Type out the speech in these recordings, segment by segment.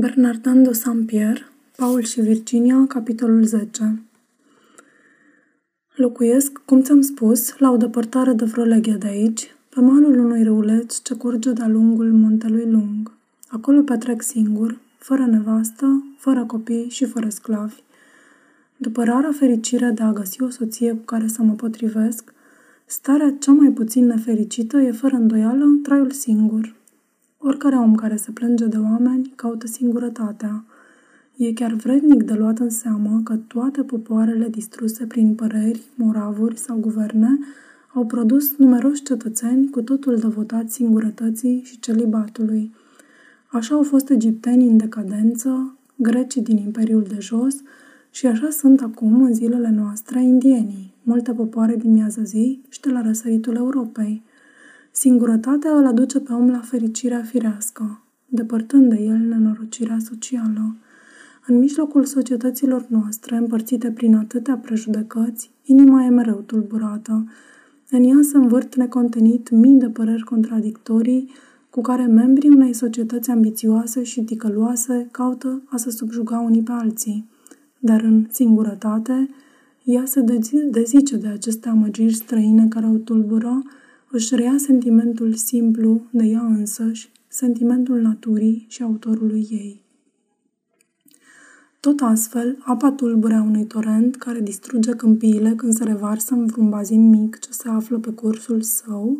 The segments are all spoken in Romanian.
Bernardin de Saint-Pierre, Paul și Virginia, capitolul 10 Locuiesc, cum ți-am spus, la o depărtare de vreo leghe de aici, pe malul unui râuleț ce curge de-a lungul muntelui lung. Acolo petrec singur, fără nevastă, fără copii și fără sclavi. După rara fericire de a găsi o soție cu care să mă potrivesc, starea cea mai puțin nefericită e fără îndoială traiul singur, Oricare om care se plânge de oameni caută singurătatea. E chiar vrednic de luat în seamă că toate popoarele distruse prin păreri, moravuri sau guverne au produs numeroși cetățeni cu totul devotați singurătății și celibatului. Așa au fost egiptenii în decadență, grecii din Imperiul de Jos și așa sunt acum, în zilele noastre, indienii, multe popoare din miază zi și de la răsăritul Europei. Singurătatea îl aduce pe om la fericirea firească, depărtând de el nenorocirea socială. În mijlocul societăților noastre, împărțite prin atâtea prejudecăți, inima e mereu tulburată. În ea se învârt necontenit mii de păreri contradictorii cu care membrii unei societăți ambițioase și ticăloase caută a se subjuga unii pe alții. Dar în singurătate, ea se dezice de aceste amăgiri străine care o tulbură își rea sentimentul simplu de ea însăși, sentimentul naturii și autorului ei. Tot astfel, apa tulbure a unui torent care distruge câmpiile când se revarsă în vreun bazin mic ce se află pe cursul său,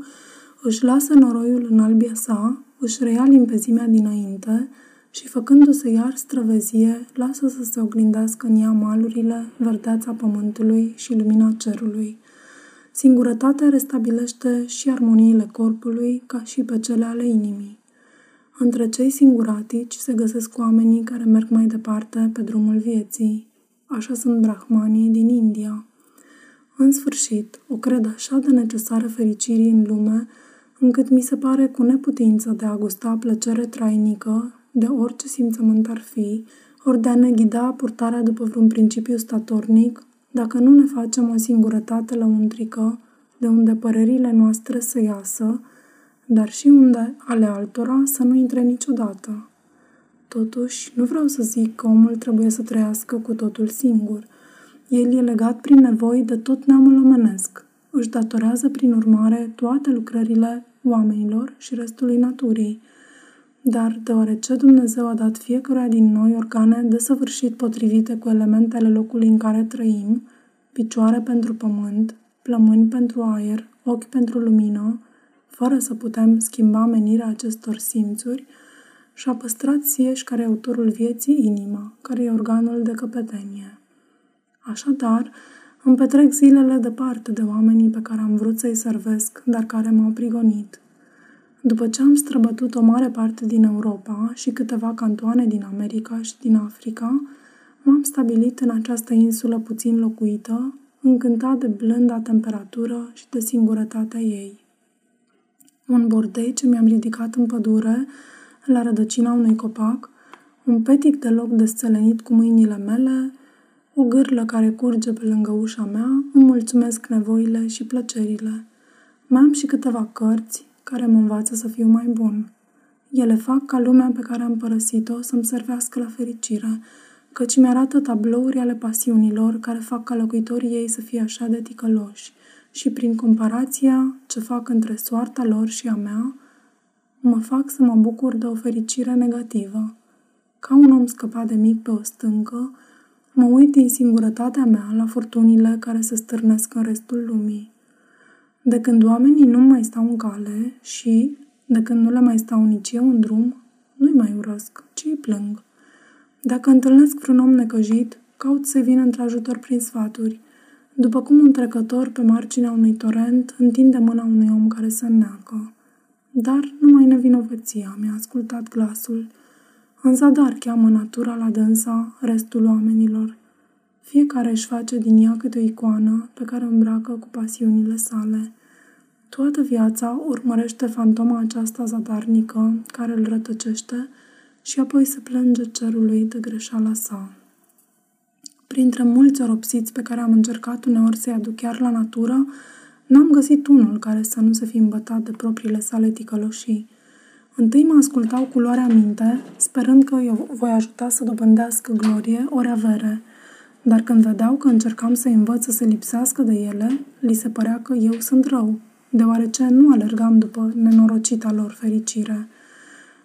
își lasă noroiul în albia sa, își reia limpezimea dinainte și, făcându-se iar străvezie, lasă să se oglindească în ea malurile, verdeața pământului și lumina cerului – Singurătatea restabilește și armoniile corpului, ca și pe cele ale inimii. Între cei singuratici se găsesc oamenii care merg mai departe pe drumul vieții. Așa sunt brahmanii din India. În sfârșit, o cred așa de necesară fericirii în lume, încât mi se pare cu neputință de a gusta plăcere trainică, de orice simțământ ar fi, ori de a ne ghida purtarea după vreun principiu statornic, dacă nu ne facem o singurătate lăuntrică, de unde părerile noastre să iasă, dar și unde ale altora să nu intre niciodată. Totuși, nu vreau să zic că omul trebuie să trăiască cu totul singur. El e legat prin nevoi de tot neamul omenesc. Își datorează, prin urmare, toate lucrările oamenilor și restului naturii. Dar, deoarece Dumnezeu a dat fiecare din noi organe desăvârșit potrivite cu elementele locului în care trăim, picioare pentru pământ, plămâni pentru aer, ochi pentru lumină, fără să putem schimba menirea acestor simțuri, și a păstrat sieși care e autorul vieții inima, care e organul de căpetenie. Așadar, îmi petrec zilele departe de oamenii pe care am vrut să-i servesc, dar care m-au prigonit – după ce am străbătut o mare parte din Europa și câteva cantoane din America și din Africa, m-am stabilit în această insulă puțin locuită, încântat de blânda temperatură și de singurătatea ei. Un bordei ce mi-am ridicat în pădure, la rădăcina unui copac, un petic de loc desțelenit cu mâinile mele, o gârlă care curge pe lângă ușa mea, îmi mulțumesc nevoile și plăcerile. Mai am și câteva cărți, care mă învață să fiu mai bun. Ele fac ca lumea pe care am părăsit-o să-mi servească la fericire, căci mi-arată tablouri ale pasiunilor care fac ca locuitorii ei să fie așa de ticăloși și prin comparația ce fac între soarta lor și a mea, mă fac să mă bucur de o fericire negativă. Ca un om scăpat de mic pe o stâncă, mă uit din singurătatea mea la furtunile care se stârnesc în restul lumii. De când oamenii nu mai stau în cale și, de când nu le mai stau nici eu în drum, nu-i mai urăsc, ci îi plâng. Dacă întâlnesc vreun om necăjit, caut să vină într-ajutor prin sfaturi, după cum un trecător pe marginea unui torent întinde mâna unui om care se înneacă. Dar numai nevinovăția mi-a ascultat glasul. În zadar cheamă natura la dânsa restul oamenilor. Fiecare își face din ea câte o icoană pe care o îmbracă cu pasiunile sale. Toată viața urmărește fantoma aceasta zadarnică care îl rătăcește și apoi se plânge cerului de greșeala sa. Printre mulți oropsiți pe care am încercat uneori să-i aduc chiar la natură, n-am găsit unul care să nu se fi îmbătat de propriile sale ticăloșii. Întâi mă ascultau cu luarea minte, sperând că eu voi ajuta să dobândească glorie ori avere. Dar când vedeau că încercam să învăț să se lipsească de ele, li se părea că eu sunt rău, deoarece nu alergam după nenorocita lor fericire.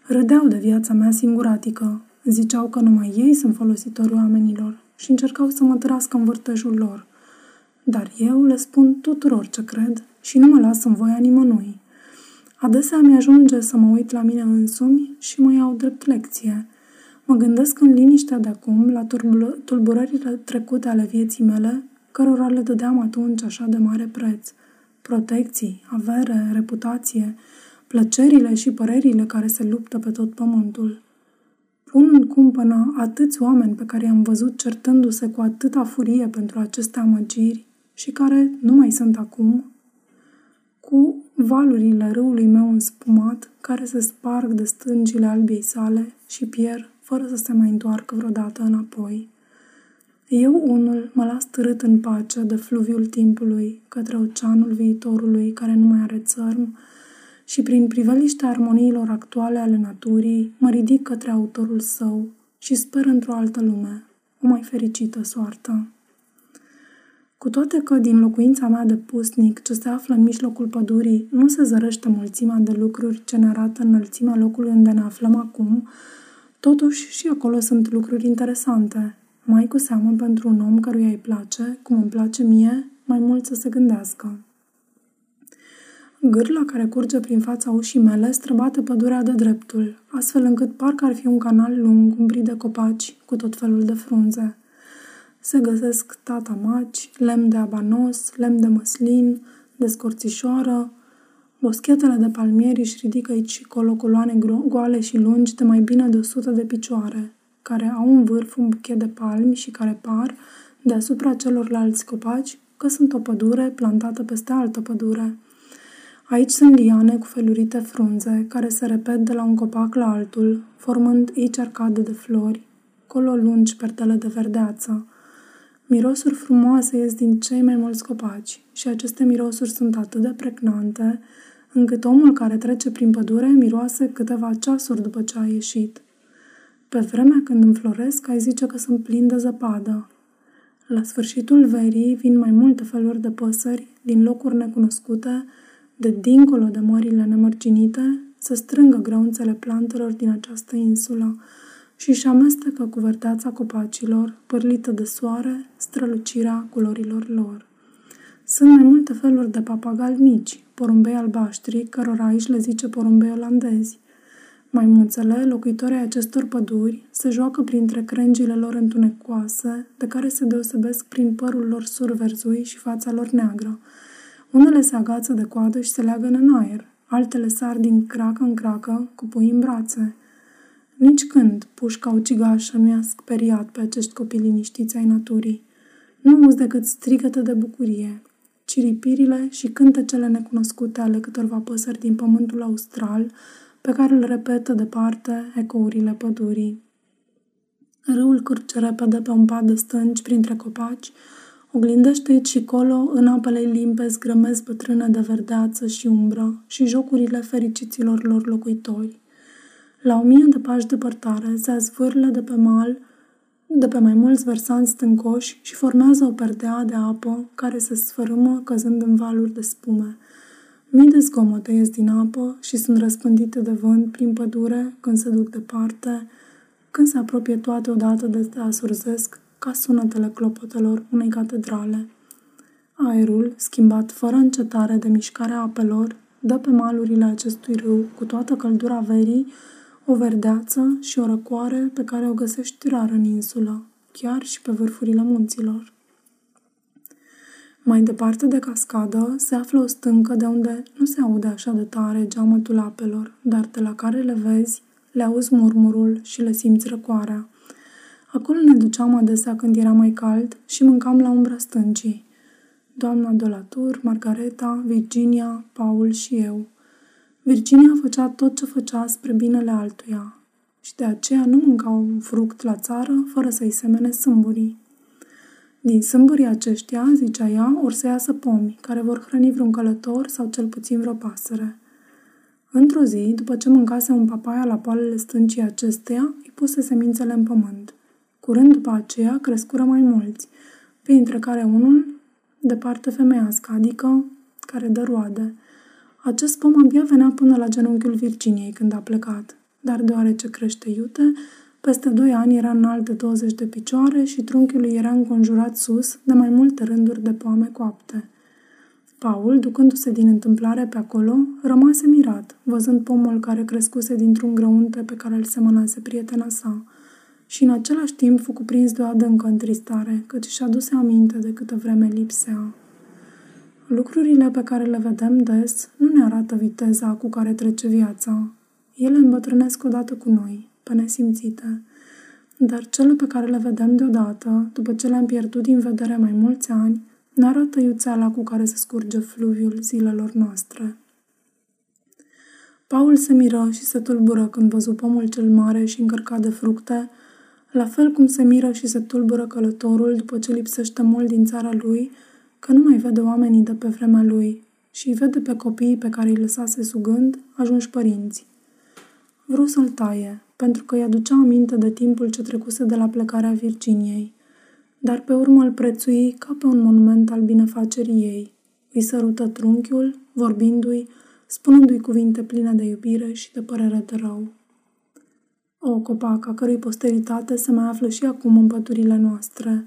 Râdeau de viața mea singuratică, ziceau că numai ei sunt folositori oamenilor și încercau să mă trască în vârtejul lor. Dar eu le spun tuturor ce cred și nu mă las în voia nimănui. Adesea mi-ajunge să mă uit la mine însumi și mă iau drept lecție. Mă gândesc în liniștea de acum la tulburările trecute ale vieții mele, cărora le dădeam atunci așa de mare preț. Protecții, avere, reputație, plăcerile și părerile care se luptă pe tot pământul. Pun în cumpănă atâți oameni pe care i-am văzut certându-se cu atâta furie pentru aceste amăgiri și care nu mai sunt acum, cu valurile râului meu înspumat, care se sparg de stângile albiei sale și pierd fără să se mai întoarcă vreodată înapoi. Eu unul mă las târât în pace de fluviul timpului către oceanul viitorului care nu mai are țărm și prin priveliștea armoniilor actuale ale naturii mă ridic către autorul său și sper într-o altă lume, o mai fericită soartă. Cu toate că din locuința mea de pusnic, ce se află în mijlocul pădurii, nu se zărește mulțimea de lucruri ce ne arată înălțimea locului unde ne aflăm acum, totuși și acolo sunt lucruri interesante, mai cu seamă pentru un om căruia îi place, cum îmi place mie, mai mult să se gândească. Gârla care curge prin fața ușii mele străbate pădurea de dreptul, astfel încât parcă ar fi un canal lung umbrit de copaci cu tot felul de frunze se găsesc tatamaci, lemn de abanos, lemn de măslin, de scorțișoară. Boschetele de palmieri își ridică aici și colo coloane goale și lungi de mai bine de 100 de picioare, care au în vârf un buchet de palmi și care par, deasupra celorlalți copaci, că sunt o pădure plantată peste altă pădure. Aici sunt liane cu felurite frunze, care se repet de la un copac la altul, formând aici arcade de flori, colo lungi pertele de verdeață. Mirosuri frumoase ies din cei mai mulți copaci și aceste mirosuri sunt atât de pregnante, încât omul care trece prin pădure miroase câteva ceasuri după ce a ieșit. Pe vremea când înfloresc, ai zice că sunt plin de zăpadă. La sfârșitul verii vin mai multe feluri de păsări din locuri necunoscute, de dincolo de mările nemărginite, să strângă grăunțele plantelor din această insulă, și își amestecă cu verdeața copacilor, părlită de soare, strălucirea culorilor lor. Sunt mai multe feluri de papagali mici, porumbei albaștri, cărora aici le zice porumbei olandezi. Maimuțele, locuitorii acestor păduri, se joacă printre crengile lor întunecoase, de care se deosebesc prin părul lor surverzui și fața lor neagră. Unele se agață de coadă și se leagă în aer, altele sar din cracă în cracă, cu pui în brațe. Nici când pușca ucigașă nu i-a speriat pe acești copii liniștiți ai naturii. Nu auzi decât strigăte de bucurie, ciripirile și cântecele necunoscute ale câtorva păsări din pământul austral, pe care îl repetă departe ecourile pădurii. Râul curge repede pe un pad de stânci printre copaci, oglindește aici și colo în apele limpezi grămezi bătrâne de verdeață și umbră și jocurile fericiților lor locuitori. La o mie de pași depărtare se azvârlă de pe mal, de pe mai mulți versanți stâncoși și formează o perdea de apă care se sfărâmă căzând în valuri de spume. Mii de zgomote ies din apă și sunt răspândite de vânt prin pădure când se duc departe, când se apropie toate odată de te asurzesc ca sunetele clopotelor unei catedrale. Aerul, schimbat fără încetare de mișcarea apelor, dă pe malurile acestui râu cu toată căldura verii o verdeață și o răcoare pe care o găsești rar în insulă, chiar și pe vârfurile munților. Mai departe de cascadă se află o stâncă de unde nu se aude așa de tare geamătul apelor, dar de la care le vezi, le auzi murmurul și le simți răcoarea. Acolo ne duceam adesea când era mai cald și mâncam la umbra stâncii. Doamna Dolatur, Margareta, Virginia, Paul și eu. Virginia făcea tot ce făcea spre binele altuia și de aceea nu mânca un fruct la țară fără să-i semene sâmburii. Din sâmburii aceștia, zicea ea, or să iasă pomi, care vor hrăni vreun călător sau cel puțin vreo pasăre. Într-o zi, după ce mâncase un papaia la poalele stâncii acesteia, îi puse semințele în pământ. Curând după aceea crescură mai mulți, printre care unul de parte femeiască, adică care dă roade. Acest pom abia venea până la genunchiul Virginiei când a plecat, dar deoarece crește iute, peste doi ani era înalt de 20 de picioare și trunchiul lui era înconjurat sus de mai multe rânduri de poame coapte. Paul, ducându-se din întâmplare pe acolo, rămase mirat, văzând pomul care crescuse dintr-un grăunte pe care îl semănase prietena sa, și în același timp fu cuprins de o adâncă întristare, căci și aduse aminte de câtă vreme lipsea. Lucrurile pe care le vedem des nu ne arată viteza cu care trece viața. Ele îmbătrânesc odată cu noi, pe nesimțite. Dar cele pe care le vedem deodată, după ce le-am pierdut din vedere mai mulți ani, ne arată iuțeala cu care se scurge fluviul zilelor noastre. Paul se miră și se tulbură când văzu pomul cel mare și încărcat de fructe, la fel cum se miră și se tulbură călătorul după ce lipsește mult din țara lui, că nu mai vede oamenii de pe vremea lui și îi vede pe copiii pe care îi lăsase sugând, ajunși părinți. Vreau să-l taie, pentru că îi aducea aminte de timpul ce trecuse de la plecarea Virginiei, dar pe urmă îl prețui ca pe un monument al binefacerii ei. Îi sărută trunchiul, vorbindu-i, spunându-i cuvinte pline de iubire și de părere de rău. O copac, a cărui posteritate se mai află și acum în păturile noastre.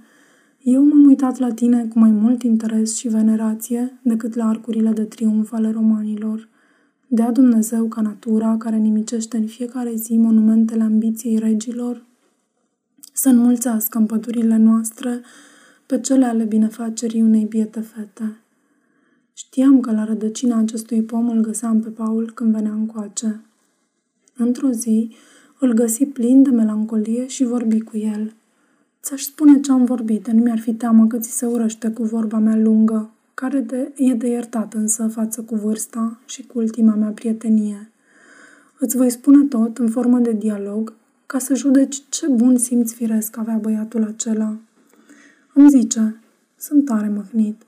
Eu m-am uitat la tine cu mai mult interes și venerație decât la arcurile de triumf ale romanilor. Dea Dumnezeu ca natura, care nimicește în fiecare zi monumentele ambiției regilor, să înmulțească în pădurile noastre pe cele ale binefacerii unei biete fete. Știam că la rădăcina acestui pom îl găseam pe Paul când venea încoace. Într-o zi, îl găsi plin de melancolie și vorbi cu el. Ți-aș spune ce am vorbit, de nu mi-ar fi teamă că ți se urăște cu vorba mea lungă, care de, e de iertat însă față cu vârsta și cu ultima mea prietenie. Îți voi spune tot în formă de dialog, ca să judeci ce bun simț firesc avea băiatul acela. Îmi zice, sunt tare măhnit.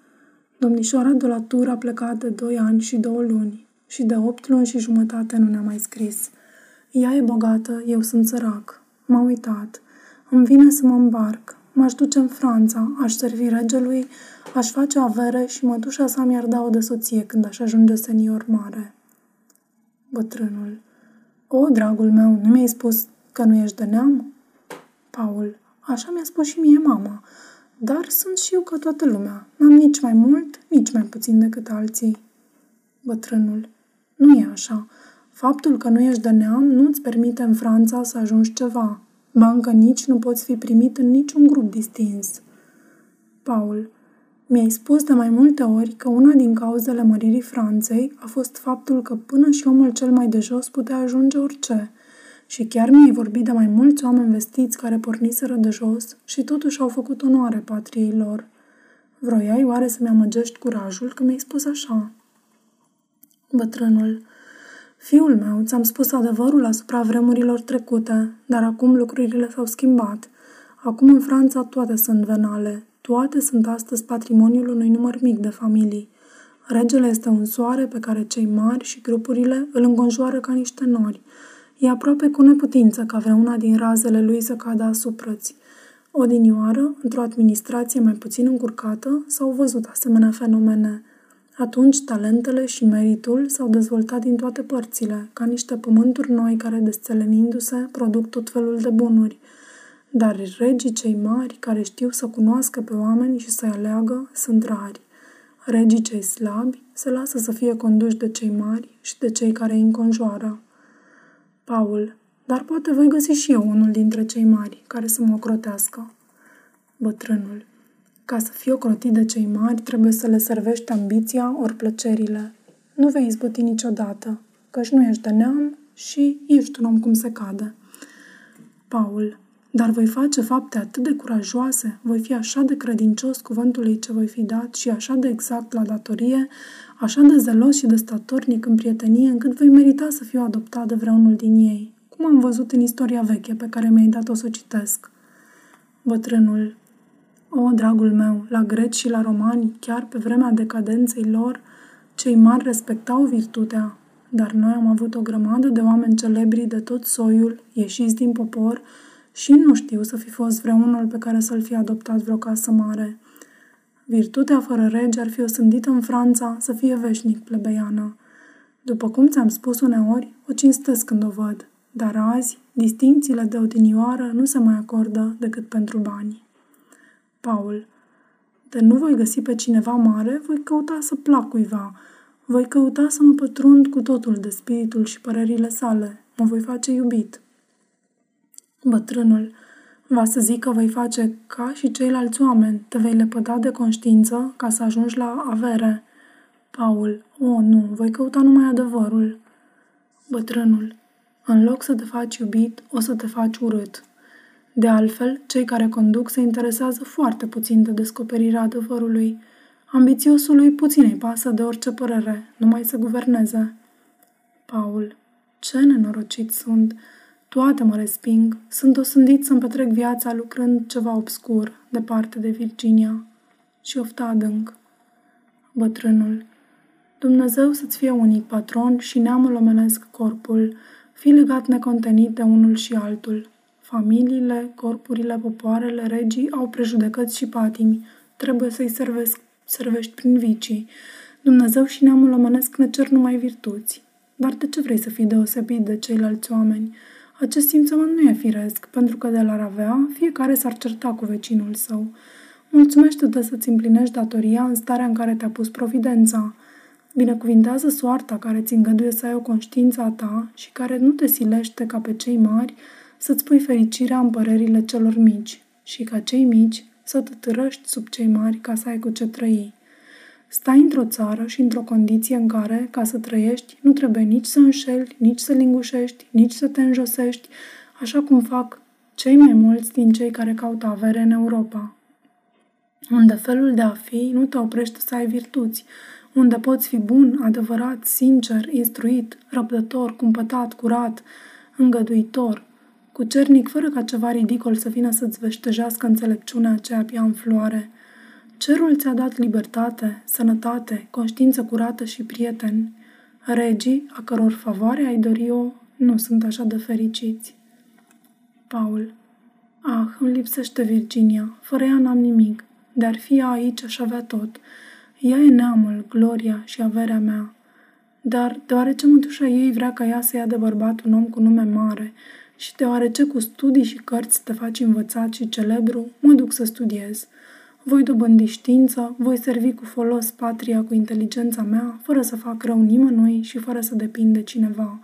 Domnișoara de la tur a plecat de doi ani și două luni și de opt luni și jumătate nu ne-a mai scris. Ea e bogată, eu sunt sărac. M-a uitat. Îmi vine să mă îmbarc. M-aș duce în Franța, aș servi regelui, aș face avere și mătușa sa mi-ar da-o de soție când aș ajunge senior mare. Bătrânul. O, dragul meu, nu mi-ai spus că nu ești de neam? Paul. Așa mi-a spus și mie mama. Dar sunt și eu ca toată lumea. N-am nici mai mult, nici mai puțin decât alții. Bătrânul. Nu e așa. Faptul că nu ești de neam nu îți permite în Franța să ajungi ceva. Ba încă nici nu poți fi primit în niciun grup distins. Paul. Mi-ai spus de mai multe ori că una din cauzele măririi Franței a fost faptul că până și omul cel mai de jos putea ajunge orice. Și chiar mi-ai vorbit de mai mulți oameni vestiți care porniseră de jos și totuși au făcut onoare patriei lor. Vroiai oare să-mi amăgești curajul că mi-ai spus așa? Bătrânul. Fiul meu, ți-am spus adevărul asupra vremurilor trecute, dar acum lucrurile s-au schimbat. Acum în Franța toate sunt venale. Toate sunt astăzi patrimoniul unui număr mic de familii. Regele este un soare pe care cei mari și grupurile îl înconjoară ca niște nori. E aproape cu neputință ca vreuna din razele lui să cadă asupra-ți. Odinioară, într-o administrație mai puțin încurcată, s-au văzut asemenea fenomene. Atunci talentele și meritul s-au dezvoltat din toate părțile, ca niște pământuri noi care, desțelenindu-se, produc tot felul de bunuri. Dar regii cei mari, care știu să cunoască pe oameni și să-i aleagă, sunt rari. Regii cei slabi se lasă să fie conduși de cei mari și de cei care îi înconjoară. Paul, dar poate voi găsi și eu unul dintre cei mari care să mă ocrotească. Bătrânul, ca să fii ocrotit de cei mari, trebuie să le servești ambiția ori plăcerile. Nu vei izbuti niciodată, căci nu ești de neam și ești un om cum se cade. Paul, dar voi face fapte atât de curajoase, voi fi așa de credincios cuvântului ce voi fi dat și așa de exact la datorie, așa de zelos și de statornic în prietenie, încât voi merita să fiu adoptat de vreunul din ei, cum am văzut în istoria veche pe care mi-ai dat-o să o citesc. Bătrânul, o, dragul meu, la greci și la romani, chiar pe vremea decadenței lor, cei mari respectau virtutea. dar noi am avut o grămadă de oameni celebri de tot soiul, ieșiți din popor, și nu știu să fi fost vreunul pe care să-l fi adoptat vreo casă mare. Virtutea fără rege ar fi osândită în Franța să fie veșnic plebeiană. După cum ți-am spus uneori, o cinstesc când o văd, dar azi, distințiile de odinioară nu se mai acordă decât pentru bani. Paul De nu voi găsi pe cineva mare, voi căuta să plac cuiva, voi căuta să mă pătrund cu totul de spiritul și părerile sale, mă voi face iubit. Bătrânul va să zic că voi face ca și ceilalți oameni, te vei lepăda de conștiință ca să ajungi la avere. Paul, o, nu, voi căuta numai adevărul. Bătrânul, în loc să te faci iubit, o să te faci urât. De altfel, cei care conduc se interesează foarte puțin de descoperirea adevărului. Ambițiosului puțin îi pasă de orice părere, numai să guverneze. Paul, ce nenorocit sunt! Toate mă resping. Sunt osândit să-mi petrec viața lucrând ceva obscur, departe de Virginia. Și ofta adânc. Bătrânul. Dumnezeu să-ți fie unic patron și neamul omenesc corpul, fi legat necontenit de unul și altul. Familiile, corpurile, popoarele, regii au prejudecăți și patimi. Trebuie să-i servesc, servești prin vicii. Dumnezeu și neamul omenesc ne cer numai virtuți. Dar de ce vrei să fii deosebit de ceilalți oameni? Acest simțământ nu e firesc, pentru că de la avea, fiecare s-ar certa cu vecinul său. Mulțumește-te să-ți împlinești datoria în starea în care te-a pus providența. Binecuvintează soarta care ți îngăduie să ai o conștiință a ta și care nu te silește ca pe cei mari să-ți pui fericirea în părerile celor mici și ca cei mici să te târăști sub cei mari ca să ai cu ce trăi. Stai într-o țară și într-o condiție în care, ca să trăiești, nu trebuie nici să înșeli, nici să lingușești, nici să te înjosești, așa cum fac cei mai mulți din cei care caută avere în Europa. Unde felul de a fi nu te oprește să ai virtuți, unde poți fi bun, adevărat, sincer, instruit, răbdător, cumpătat, curat, îngăduitor, cu cernic fără ca ceva ridicol să vină să-ți veștejească înțelepciunea aceea pia în floare – Cerul ți-a dat libertate, sănătate, conștiință curată și prieteni. Regii, a căror favoare ai dori-o, nu sunt așa de fericiți. Paul Ah, îmi lipsește Virginia. Fără ea n-am nimic. Dar fi ea aici aș avea tot. Ea e neamul, gloria și averea mea. Dar, deoarece mătușa ei vrea ca ea să ia de bărbat un om cu nume mare și deoarece cu studii și cărți te faci învățat și celebru, mă duc să studiez – voi dobândi știință, voi servi cu folos patria cu inteligența mea, fără să fac rău nimănui și fără să depind de cineva.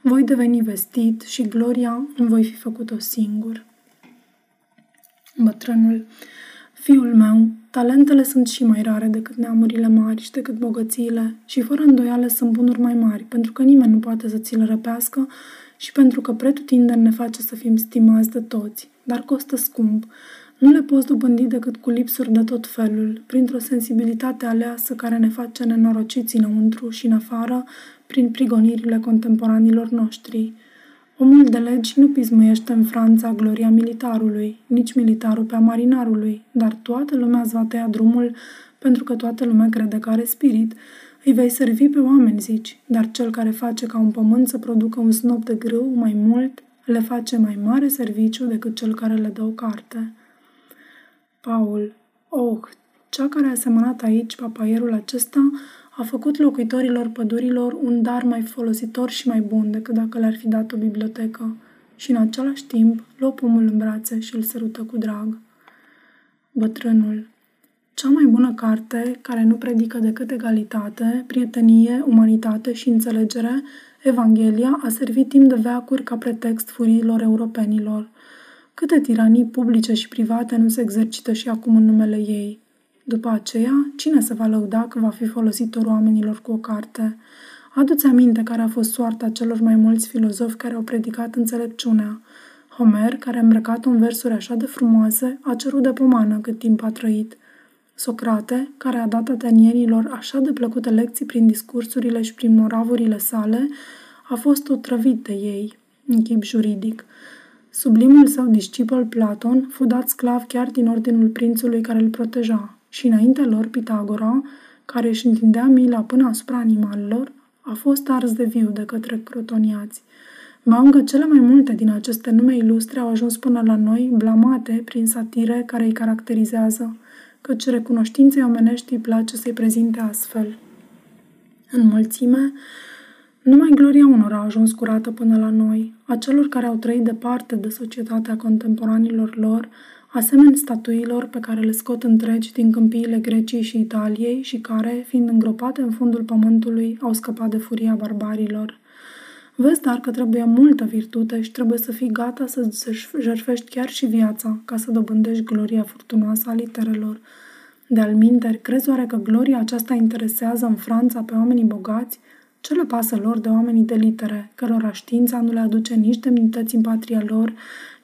Voi deveni vestit și gloria îmi voi fi făcut-o singur. Bătrânul, fiul meu, talentele sunt și mai rare decât neamurile mari și decât bogățiile și fără îndoială sunt bunuri mai mari, pentru că nimeni nu poate să ți le răpească și pentru că pretutindeni ne face să fim stimați de toți, dar costă scump. Nu le poți dobândi decât cu lipsuri de tot felul, printr-o sensibilitate aleasă care ne face nenorociți înăuntru și în afară, prin prigonirile contemporanilor noștri. Omul de legi nu pismăiește în Franța gloria militarului, nici militarul pe a marinarului, dar toată lumea îți va tăia drumul pentru că toată lumea crede că are spirit. Îi vei servi pe oameni, zici, dar cel care face ca un pământ să producă un snop de grâu mai mult, le face mai mare serviciu decât cel care le dă o carte. Paul, oh, cea care a semănat aici papaierul acesta a făcut locuitorilor pădurilor un dar mai folositor și mai bun decât dacă le-ar fi dat o bibliotecă și în același timp luă pomul în brațe și îl sărută cu drag. Bătrânul, cea mai bună carte care nu predică decât egalitate, prietenie, umanitate și înțelegere, Evanghelia a servit timp de veacuri ca pretext furiilor europenilor – Câte tiranii publice și private nu se exercită și acum în numele ei? După aceea, cine se va lăuda că va fi folositor oamenilor cu o carte? Adu-ți aminte care a fost soarta celor mai mulți filozofi care au predicat înțelepciunea. Homer, care a îmbrăcat în versuri așa de frumoase, a cerut de pomană cât timp a trăit. Socrate, care a dat atenienilor așa de plăcute lecții prin discursurile și prin moravurile sale, a fost otrăvit de ei, în chip juridic. Sublimul său discipol Platon fu dat sclav chiar din ordinul prințului care îl proteja și înaintea lor Pitagora, care își întindea mila până asupra animalelor, a fost ars de viu de către crotoniați. Ba încă cele mai multe din aceste nume ilustre au ajuns până la noi, blamate prin satire care îi caracterizează, căci recunoștinței omenești îi place să-i prezinte astfel. În mulțime, numai gloria unor a ajuns curată până la noi, a celor care au trăit departe de societatea contemporanilor lor, asemeni statuilor pe care le scot întregi din câmpiile Greciei și Italiei și care, fiind îngropate în fundul pământului, au scăpat de furia barbarilor. Vezi dar că trebuie multă virtute și trebuie să fii gata să jerfești chiar și viața ca să dobândești gloria furtunoasă a literelor. De alminteri, crezi oare că gloria aceasta interesează în Franța pe oamenii bogați? Ce le pasă lor de oamenii de litere, cărora știința nu le aduce nici demnități în patria lor,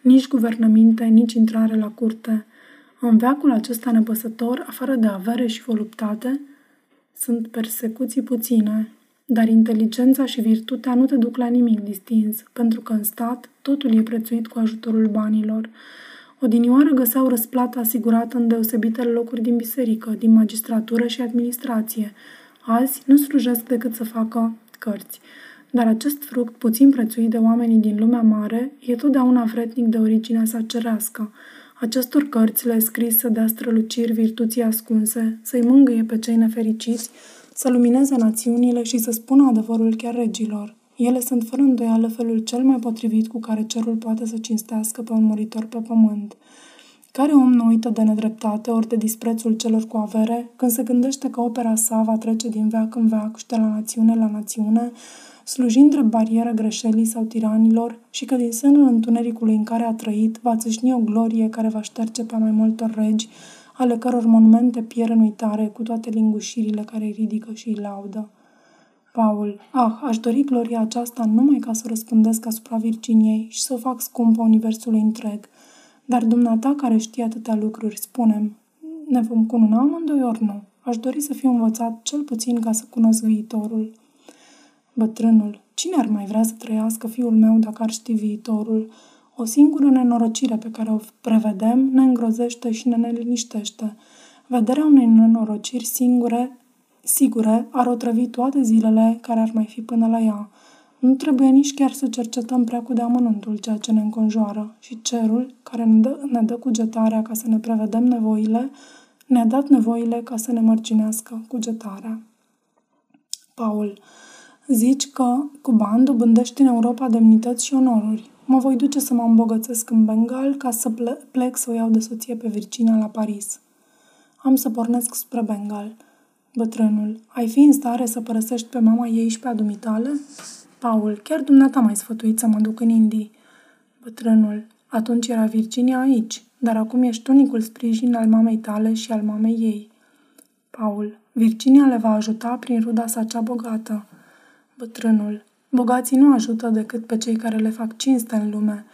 nici guvernăminte, nici intrare la curte? În veacul acesta nepăsător, afară de avere și voluptate, sunt persecuții puține, dar inteligența și virtutea nu te duc la nimic distins, pentru că în stat totul e prețuit cu ajutorul banilor. Odinioară găseau răsplata asigurată în deosebitele locuri din biserică, din magistratură și administrație. Azi nu slujesc decât să facă cărți. Dar acest fruct, puțin prețuit de oamenii din lumea mare, e totdeauna vretnic de originea sa cerească. Acestor cărți le-a scris să dea străluciri virtuții ascunse, să-i mângâie pe cei nefericiți, să lumineze națiunile și să spună adevărul chiar regilor. Ele sunt fără îndoială felul cel mai potrivit cu care cerul poate să cinstească pe un muritor pe pământ. Care om nu uită de nedreptate ori de disprețul celor cu avere când se gândește că opera sa va trece din veac în veac și de la națiune la națiune, slujind drept barieră greșelii sau tiranilor și că din sânul întunericului în care a trăit va țâșni o glorie care va șterge pe mai multor regi, ale căror monumente pierd în uitare cu toate lingușirile care îi ridică și îi laudă. Paul, ah, aș dori gloria aceasta numai ca să răspândesc asupra Virginiei și să o fac scumpă universului întreg. Dar dumneata care știe atâtea lucruri, spunem, ne vom cununa amândoi ori nu? Aș dori să fiu învățat cel puțin ca să cunosc viitorul. Bătrânul, cine ar mai vrea să trăiască fiul meu dacă ar ști viitorul? O singură nenorocire pe care o prevedem ne îngrozește și ne neliniștește. Vederea unei nenorociri singure, sigure ar otrăvi toate zilele care ar mai fi până la ea. Nu trebuie nici chiar să cercetăm prea cu de amănuntul ceea ce ne înconjoară și cerul, care ne dă, ne dă cugetarea ca să ne prevedem nevoile, ne-a dat nevoile ca să ne mărginească cugetarea. Paul, zici că cu bani dobândești în Europa demnități și onoruri. Mă voi duce să mă îmbogățesc în Bengal ca să plec să o iau de soție pe Virginia la Paris. Am să pornesc spre Bengal. Bătrânul, ai fi în stare să părăsești pe mama ei și pe adumitale? Paul, chiar dumneata mai sfătuit să mă duc în Indii. Bătrânul, atunci era Virginia aici, dar acum ești unicul sprijin al mamei tale și al mamei ei. Paul, Virginia le va ajuta prin ruda sa cea bogată. Bătrânul, Bogații nu ajută decât pe cei care le fac cinste în lume.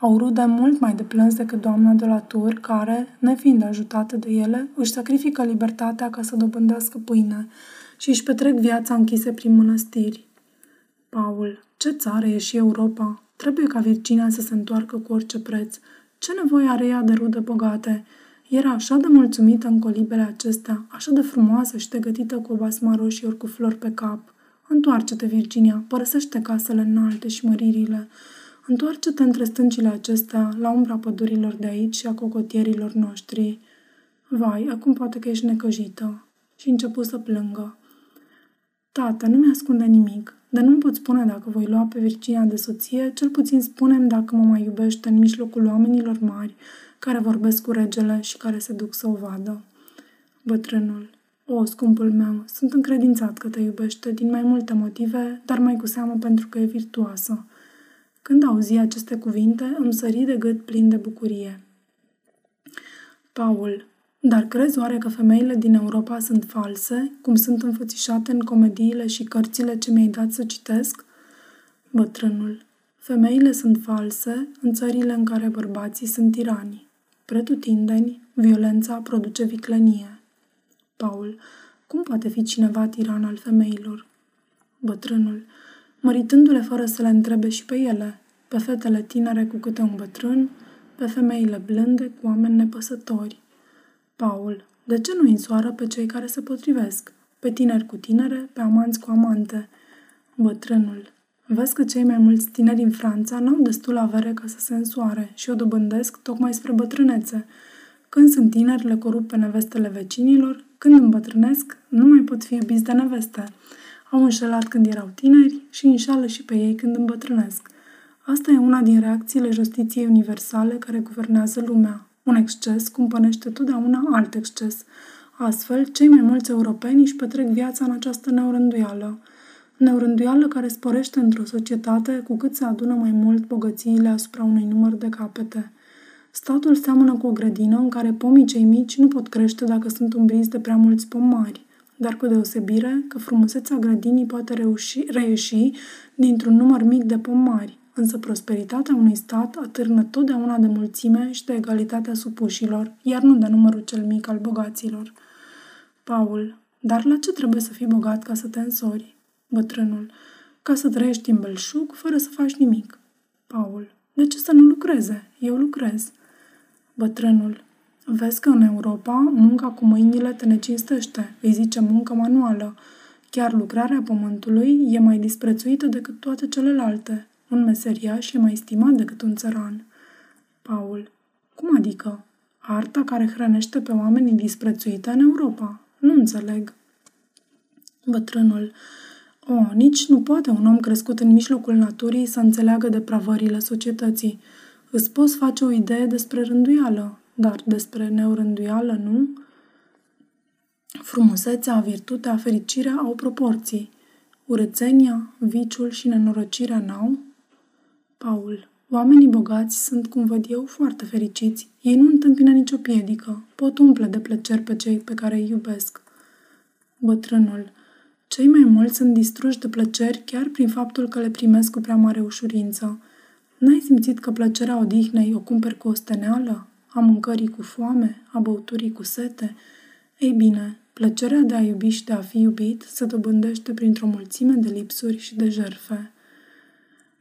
Au rude mult mai de plâns decât doamna de la tur, care, nefiind ajutată de ele, își sacrifică libertatea ca să dobândească pâine și își petrec viața închise prin mănăstiri. Paul, ce țară e și Europa? Trebuie ca Virginia să se întoarcă cu orice preț. Ce nevoie are ea de rude bogate? Era așa de mulțumită în colibele acestea, așa de frumoasă și de gătită cu o basma roșie ori cu flori pe cap. Întoarce-te, Virginia, părăsește casele înalte și măririle. Întoarce-te între stâncile acestea, la umbra pădurilor de aici și a cocotierilor noștri. Vai, acum poate că ești necăjită. Și începu să plângă. Tată, nu mi-ascunde nimic, dar nu-mi pot spune dacă voi lua pe Virginia de soție, cel puțin spunem dacă mă mai iubește în mijlocul oamenilor mari, care vorbesc cu regele și care se duc să o vadă. Bătrânul. O, scumpul meu, sunt încredințat că te iubește din mai multe motive, dar mai cu seamă pentru că e virtuoasă. Când auzi aceste cuvinte, îmi sări de gât plin de bucurie. Paul, dar crezi oare că femeile din Europa sunt false, cum sunt înfățișate în comediile și cărțile ce mi-ai dat să citesc? Bătrânul, femeile sunt false în țările în care bărbații sunt tirani. Pretutindeni, violența produce viclenie. Paul. Cum poate fi cineva tiran al femeilor? Bătrânul. Măritându-le fără să le întrebe și pe ele, pe fetele tinere cu câte un bătrân, pe femeile blânde cu oameni nepăsători. Paul. De ce nu însoară pe cei care se potrivesc? Pe tineri cu tinere, pe amanți cu amante. Bătrânul. Vezi că cei mai mulți tineri din Franța n-au destul avere ca să se însoare și o dobândesc tocmai spre bătrânețe. Când sunt tineri, le corup pe nevestele vecinilor, când îmbătrânesc, nu mai pot fi iubiți de neveste. Au înșelat când erau tineri și înșală și pe ei când îmbătrânesc. Asta e una din reacțiile justiției universale care guvernează lumea. Un exces cumpănește totdeauna alt exces. Astfel, cei mai mulți europeni își petrec viața în această neurânduială. Neurânduială care sporește într-o societate cu cât se adună mai mult bogățiile asupra unui număr de capete. Statul seamănă cu o grădină în care pomii cei mici nu pot crește dacă sunt umbriți de prea mulți pom mari, dar cu deosebire că frumusețea grădinii poate reuși, reieși dintr-un număr mic de pom mari, însă prosperitatea unui stat atârnă totdeauna de mulțime și de egalitatea supușilor, iar nu de numărul cel mic al bogaților. Paul, dar la ce trebuie să fii bogat ca să te însori? Bătrânul, ca să trăiești în belșug fără să faci nimic. Paul, de ce să nu lucreze? Eu lucrez. Bătrânul, vezi că în Europa munca cu mâinile te necinstește, îi zice muncă manuală. Chiar lucrarea pământului e mai disprețuită decât toate celelalte. Un meseriaș e mai stimat decât un țăran. Paul, cum adică? Arta care hrănește pe oamenii disprețuită în Europa. Nu înțeleg. Bătrânul, o, nici nu poate un om crescut în mijlocul naturii să înțeleagă depravările societății. Îți poți face o idee despre rânduială, dar despre neurânduială nu? Frumusețea, virtutea, fericirea au proporții. Urățenia, viciul și nenorocirea n-au? Paul. Oamenii bogați sunt, cum văd eu, foarte fericiți. Ei nu întâmpină nicio piedică. Pot umple de plăceri pe cei pe care îi iubesc. Bătrânul. Cei mai mulți sunt distruși de plăceri chiar prin faptul că le primesc cu prea mare ușurință. N-ai simțit că plăcerea odihnei o cumperi cu osteneală? A mâncării cu foame? A băuturii cu sete? Ei bine, plăcerea de a iubi și de a fi iubit se dobândește printr-o mulțime de lipsuri și de jerfe.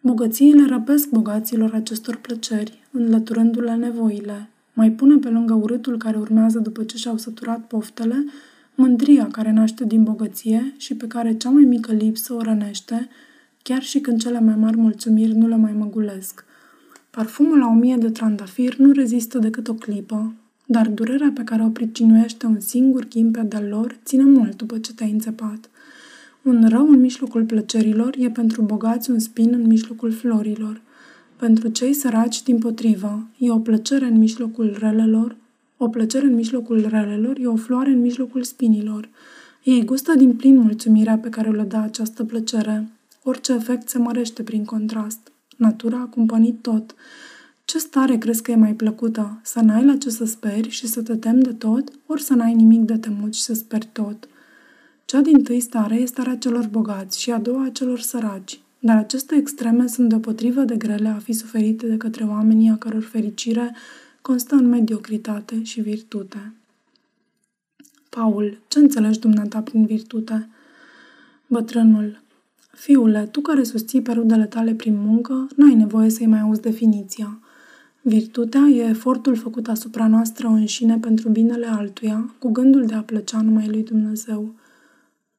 Bogățiile răpesc bogaților acestor plăceri, înlăturându-le nevoile. Mai pune pe lângă urâtul care urmează după ce și-au săturat poftele, mândria care naște din bogăție și pe care cea mai mică lipsă o rănește, chiar și când cele mai mari mulțumiri nu le mai măgulesc. Parfumul la o mie de trandafiri nu rezistă decât o clipă, dar durerea pe care o pricinuiește un singur ghimpet de lor ține mult după ce te-ai înțepat. Un rău în mijlocul plăcerilor e pentru bogați un spin în mijlocul florilor. Pentru cei săraci, din potrivă, e o plăcere în mijlocul relelor, o plăcere în mijlocul relelor e o floare în mijlocul spinilor. Ei gustă din plin mulțumirea pe care le dă această plăcere. Orice efect se mărește prin contrast. Natura a cumpănit tot. Ce stare crezi că e mai plăcută? Să n-ai la ce să speri și să te temi de tot, ori să n-ai nimic de temut și să speri tot? Cea din tâi stare este starea celor bogați și a doua a celor săraci, dar aceste extreme sunt deopotrivă de grele a fi suferite de către oamenii a căror fericire constă în mediocritate și virtute. Paul, ce înțelegi dumneata prin virtute? Bătrânul, fiule, tu care susții pe rudele tale prin muncă, n-ai nevoie să-i mai auzi definiția. Virtutea e efortul făcut asupra noastră înșine pentru binele altuia, cu gândul de a plăcea numai lui Dumnezeu.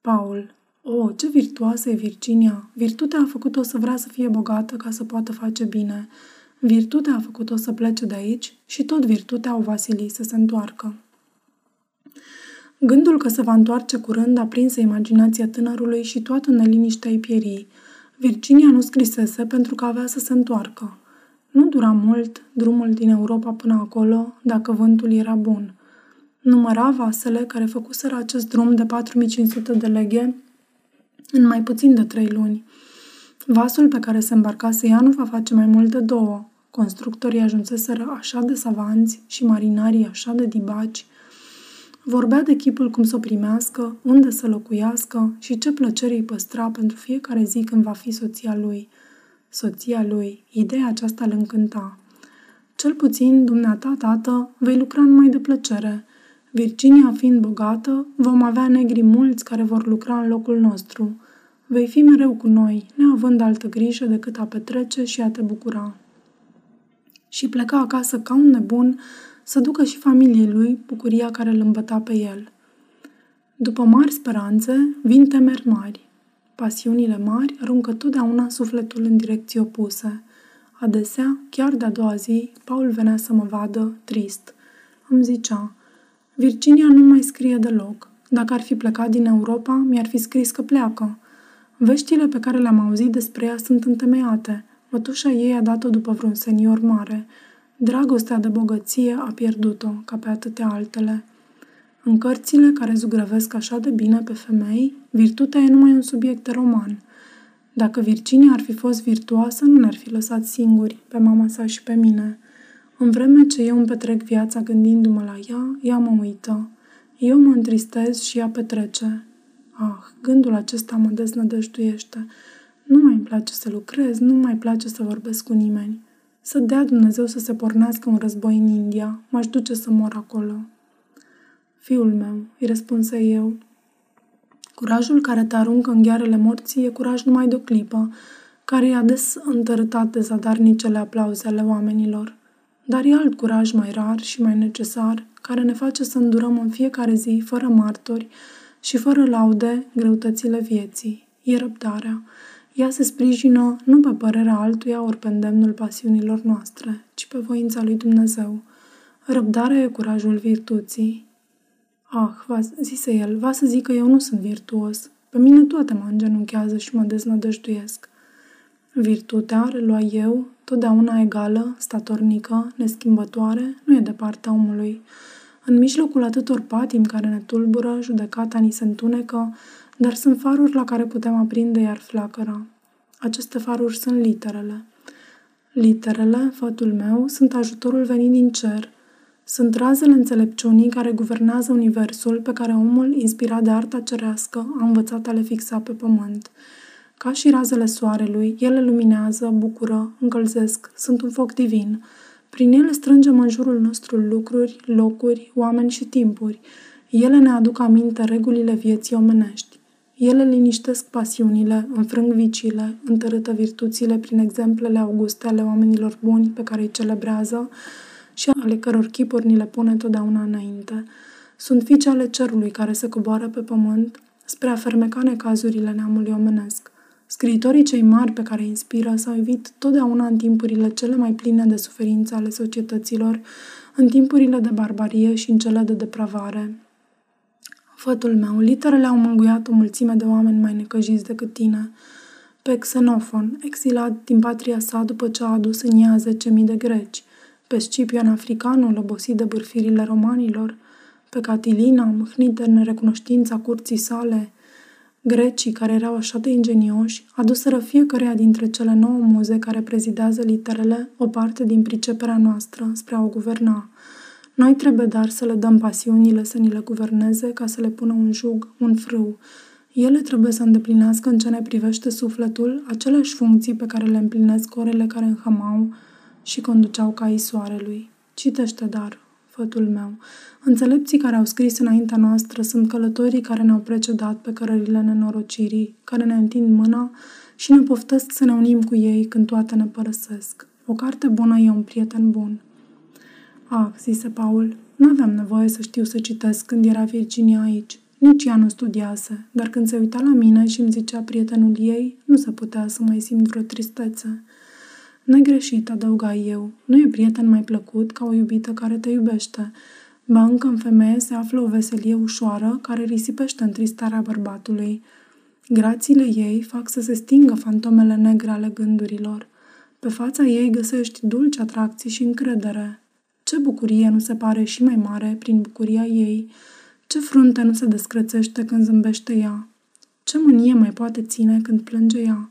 Paul. O, oh, ce virtuoasă e Virginia! Virtutea a făcut-o să vrea să fie bogată ca să poată face bine. Virtutea a făcut-o să plece de aici și tot virtutea o va sili să se întoarcă. Gândul că se va întoarce curând aprinse imaginația tânărului și toată neliniștea îi pieri. Virginia nu scrisese pentru că avea să se întoarcă. Nu dura mult drumul din Europa până acolo, dacă vântul era bun – număra vasele care făcuseră acest drum de 4500 de leghe în mai puțin de trei luni. Vasul pe care se îmbarcase ea nu va face mai mult de două. Constructorii ajunseseră așa de savanți și marinarii așa de dibaci. Vorbea de chipul cum să o primească, unde să locuiască și ce plăcere îi păstra pentru fiecare zi când va fi soția lui. Soția lui, ideea aceasta îl încânta. Cel puțin, dumneata, tată, vei lucra numai de plăcere – Virginia fiind bogată, vom avea negri mulți care vor lucra în locul nostru. Vei fi mereu cu noi, neavând altă grijă decât a petrece și a te bucura. Și pleca acasă ca un nebun să ducă și familiei lui bucuria care îl îmbăta pe el. După mari speranțe, vin temeri mari. Pasiunile mari aruncă totdeauna sufletul în direcții opuse. Adesea, chiar de-a doua zi, Paul venea să mă vadă, trist. Îmi zicea, Virginia nu mai scrie deloc. Dacă ar fi plecat din Europa, mi-ar fi scris că pleacă. Veștile pe care le-am auzit despre ea sunt întemeiate. Mătușa ei a dat-o după vreun senior mare. Dragostea de bogăție a pierdut-o, ca pe atâtea altele. În cărțile care zugrăvesc așa de bine pe femei, virtutea e numai un subiect de roman. Dacă Virginia ar fi fost virtuoasă, nu ne-ar fi lăsat singuri, pe mama sa și pe mine. În vreme ce eu îmi petrec viața gândindu-mă la ea, ea mă uită. Eu mă întristez și ea petrece. Ah, gândul acesta mă deznădăjduiește. Nu mai îmi place să lucrez, nu mai place să vorbesc cu nimeni. Să dea Dumnezeu să se pornească un război în India, m-aș duce să mor acolo. Fiul meu, îi răspunse eu, curajul care te aruncă în ghearele morții e curaj numai de o clipă, care e ades întărâtat de zadarnicele aplauze ale oamenilor. Dar e alt curaj mai rar și mai necesar, care ne face să îndurăm în fiecare zi, fără martori și fără laude, greutățile vieții. E răbdarea. Ea se sprijină nu pe părerea altuia ori pe îndemnul pasiunilor noastre, ci pe voința lui Dumnezeu. Răbdarea e curajul virtuții. Ah, va, zise el, va să zic că eu nu sunt virtuos. Pe mine toate mă îngenunchează și mă deznădăjduiesc. Virtutea, relua eu, totdeauna egală, statornică, neschimbătoare, nu e de partea omului. În mijlocul atâtor patim care ne tulbură, judecata ni se întunecă, dar sunt faruri la care putem aprinde iar flacăra. Aceste faruri sunt literele. Literele, fătul meu, sunt ajutorul venit din cer. Sunt razele înțelepciunii care guvernează universul pe care omul, inspirat de arta cerească, a învățat a le fixa pe pământ. Ca și razele soarelui, ele luminează, bucură, încălzesc, sunt un foc divin. Prin ele strângem în jurul nostru lucruri, locuri, oameni și timpuri. Ele ne aduc aminte regulile vieții omenești. Ele liniștesc pasiunile, înfrâng viciile, întărâtă virtuțile prin exemplele auguste ale oamenilor buni pe care îi celebrează și ale căror chipuri ni le pune totdeauna înainte. Sunt fiice ale cerului care se coboară pe pământ spre a fermeca necazurile neamului omenesc. Scriitorii cei mari pe care îi inspiră s-au evit totdeauna în timpurile cele mai pline de suferință ale societăților, în timpurile de barbarie și în cele de depravare. Fătul meu, literele au mânguiat o mulțime de oameni mai necăjiți decât tine. Pe Xenofon, exilat din patria sa după ce a adus în ea zece mii de greci. Pe Scipion africanul, obosit de bârfirile romanilor. Pe Catilina, mâhnit de nerecunoștința curții sale, Grecii, care erau așa de ingenioși, aduseră fiecăreia dintre cele nouă muze care prezidează literele o parte din priceperea noastră spre a o guverna. Noi trebuie dar să le dăm pasiunile să ni le guverneze ca să le pună un jug, un frâu. Ele trebuie să îndeplinească în ce ne privește sufletul aceleași funcții pe care le împlinesc orele care înhămau și conduceau caii soarelui. Citește dar, fătul meu. Înțelepții care au scris înaintea noastră sunt călătorii care ne-au precedat pe cărările nenorocirii, care ne întind mâna și ne poftesc să ne unim cu ei când toate ne părăsesc. O carte bună e un prieten bun. Ah, zise Paul, nu aveam nevoie să știu să citesc când era Virginia aici. Nici ea nu studiase, dar când se uita la mine și îmi zicea prietenul ei, nu se putea să mai simt vreo tristețe. Nu-i greșit, adăuga eu. Nu e prieten mai plăcut ca o iubită care te iubește. Ba încă în femeie se află o veselie ușoară care risipește întristarea bărbatului. Grațiile ei fac să se stingă fantomele negre ale gândurilor. Pe fața ei găsești dulci atracții și încredere. Ce bucurie nu se pare și mai mare prin bucuria ei? Ce frunte nu se descrețește când zâmbește ea? Ce mânie mai poate ține când plânge ea?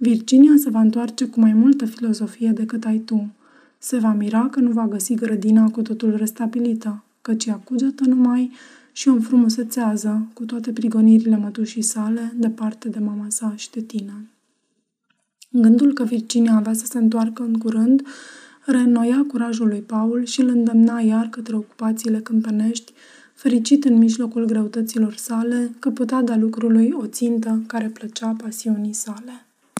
Virginia se va întoarce cu mai multă filozofie decât ai tu. Se va mira că nu va găsi grădina cu totul restabilită, căci ea cugetă numai și o înfrumusețează cu toate prigonirile mătușii sale departe de mama sa și de tine. Gândul că Virginia avea să se întoarcă în curând reînnoia curajul lui Paul și îl îndemna iar către ocupațiile câmpenești, fericit în mijlocul greutăților sale că putea da lucrului o țintă care plăcea pasiunii sale.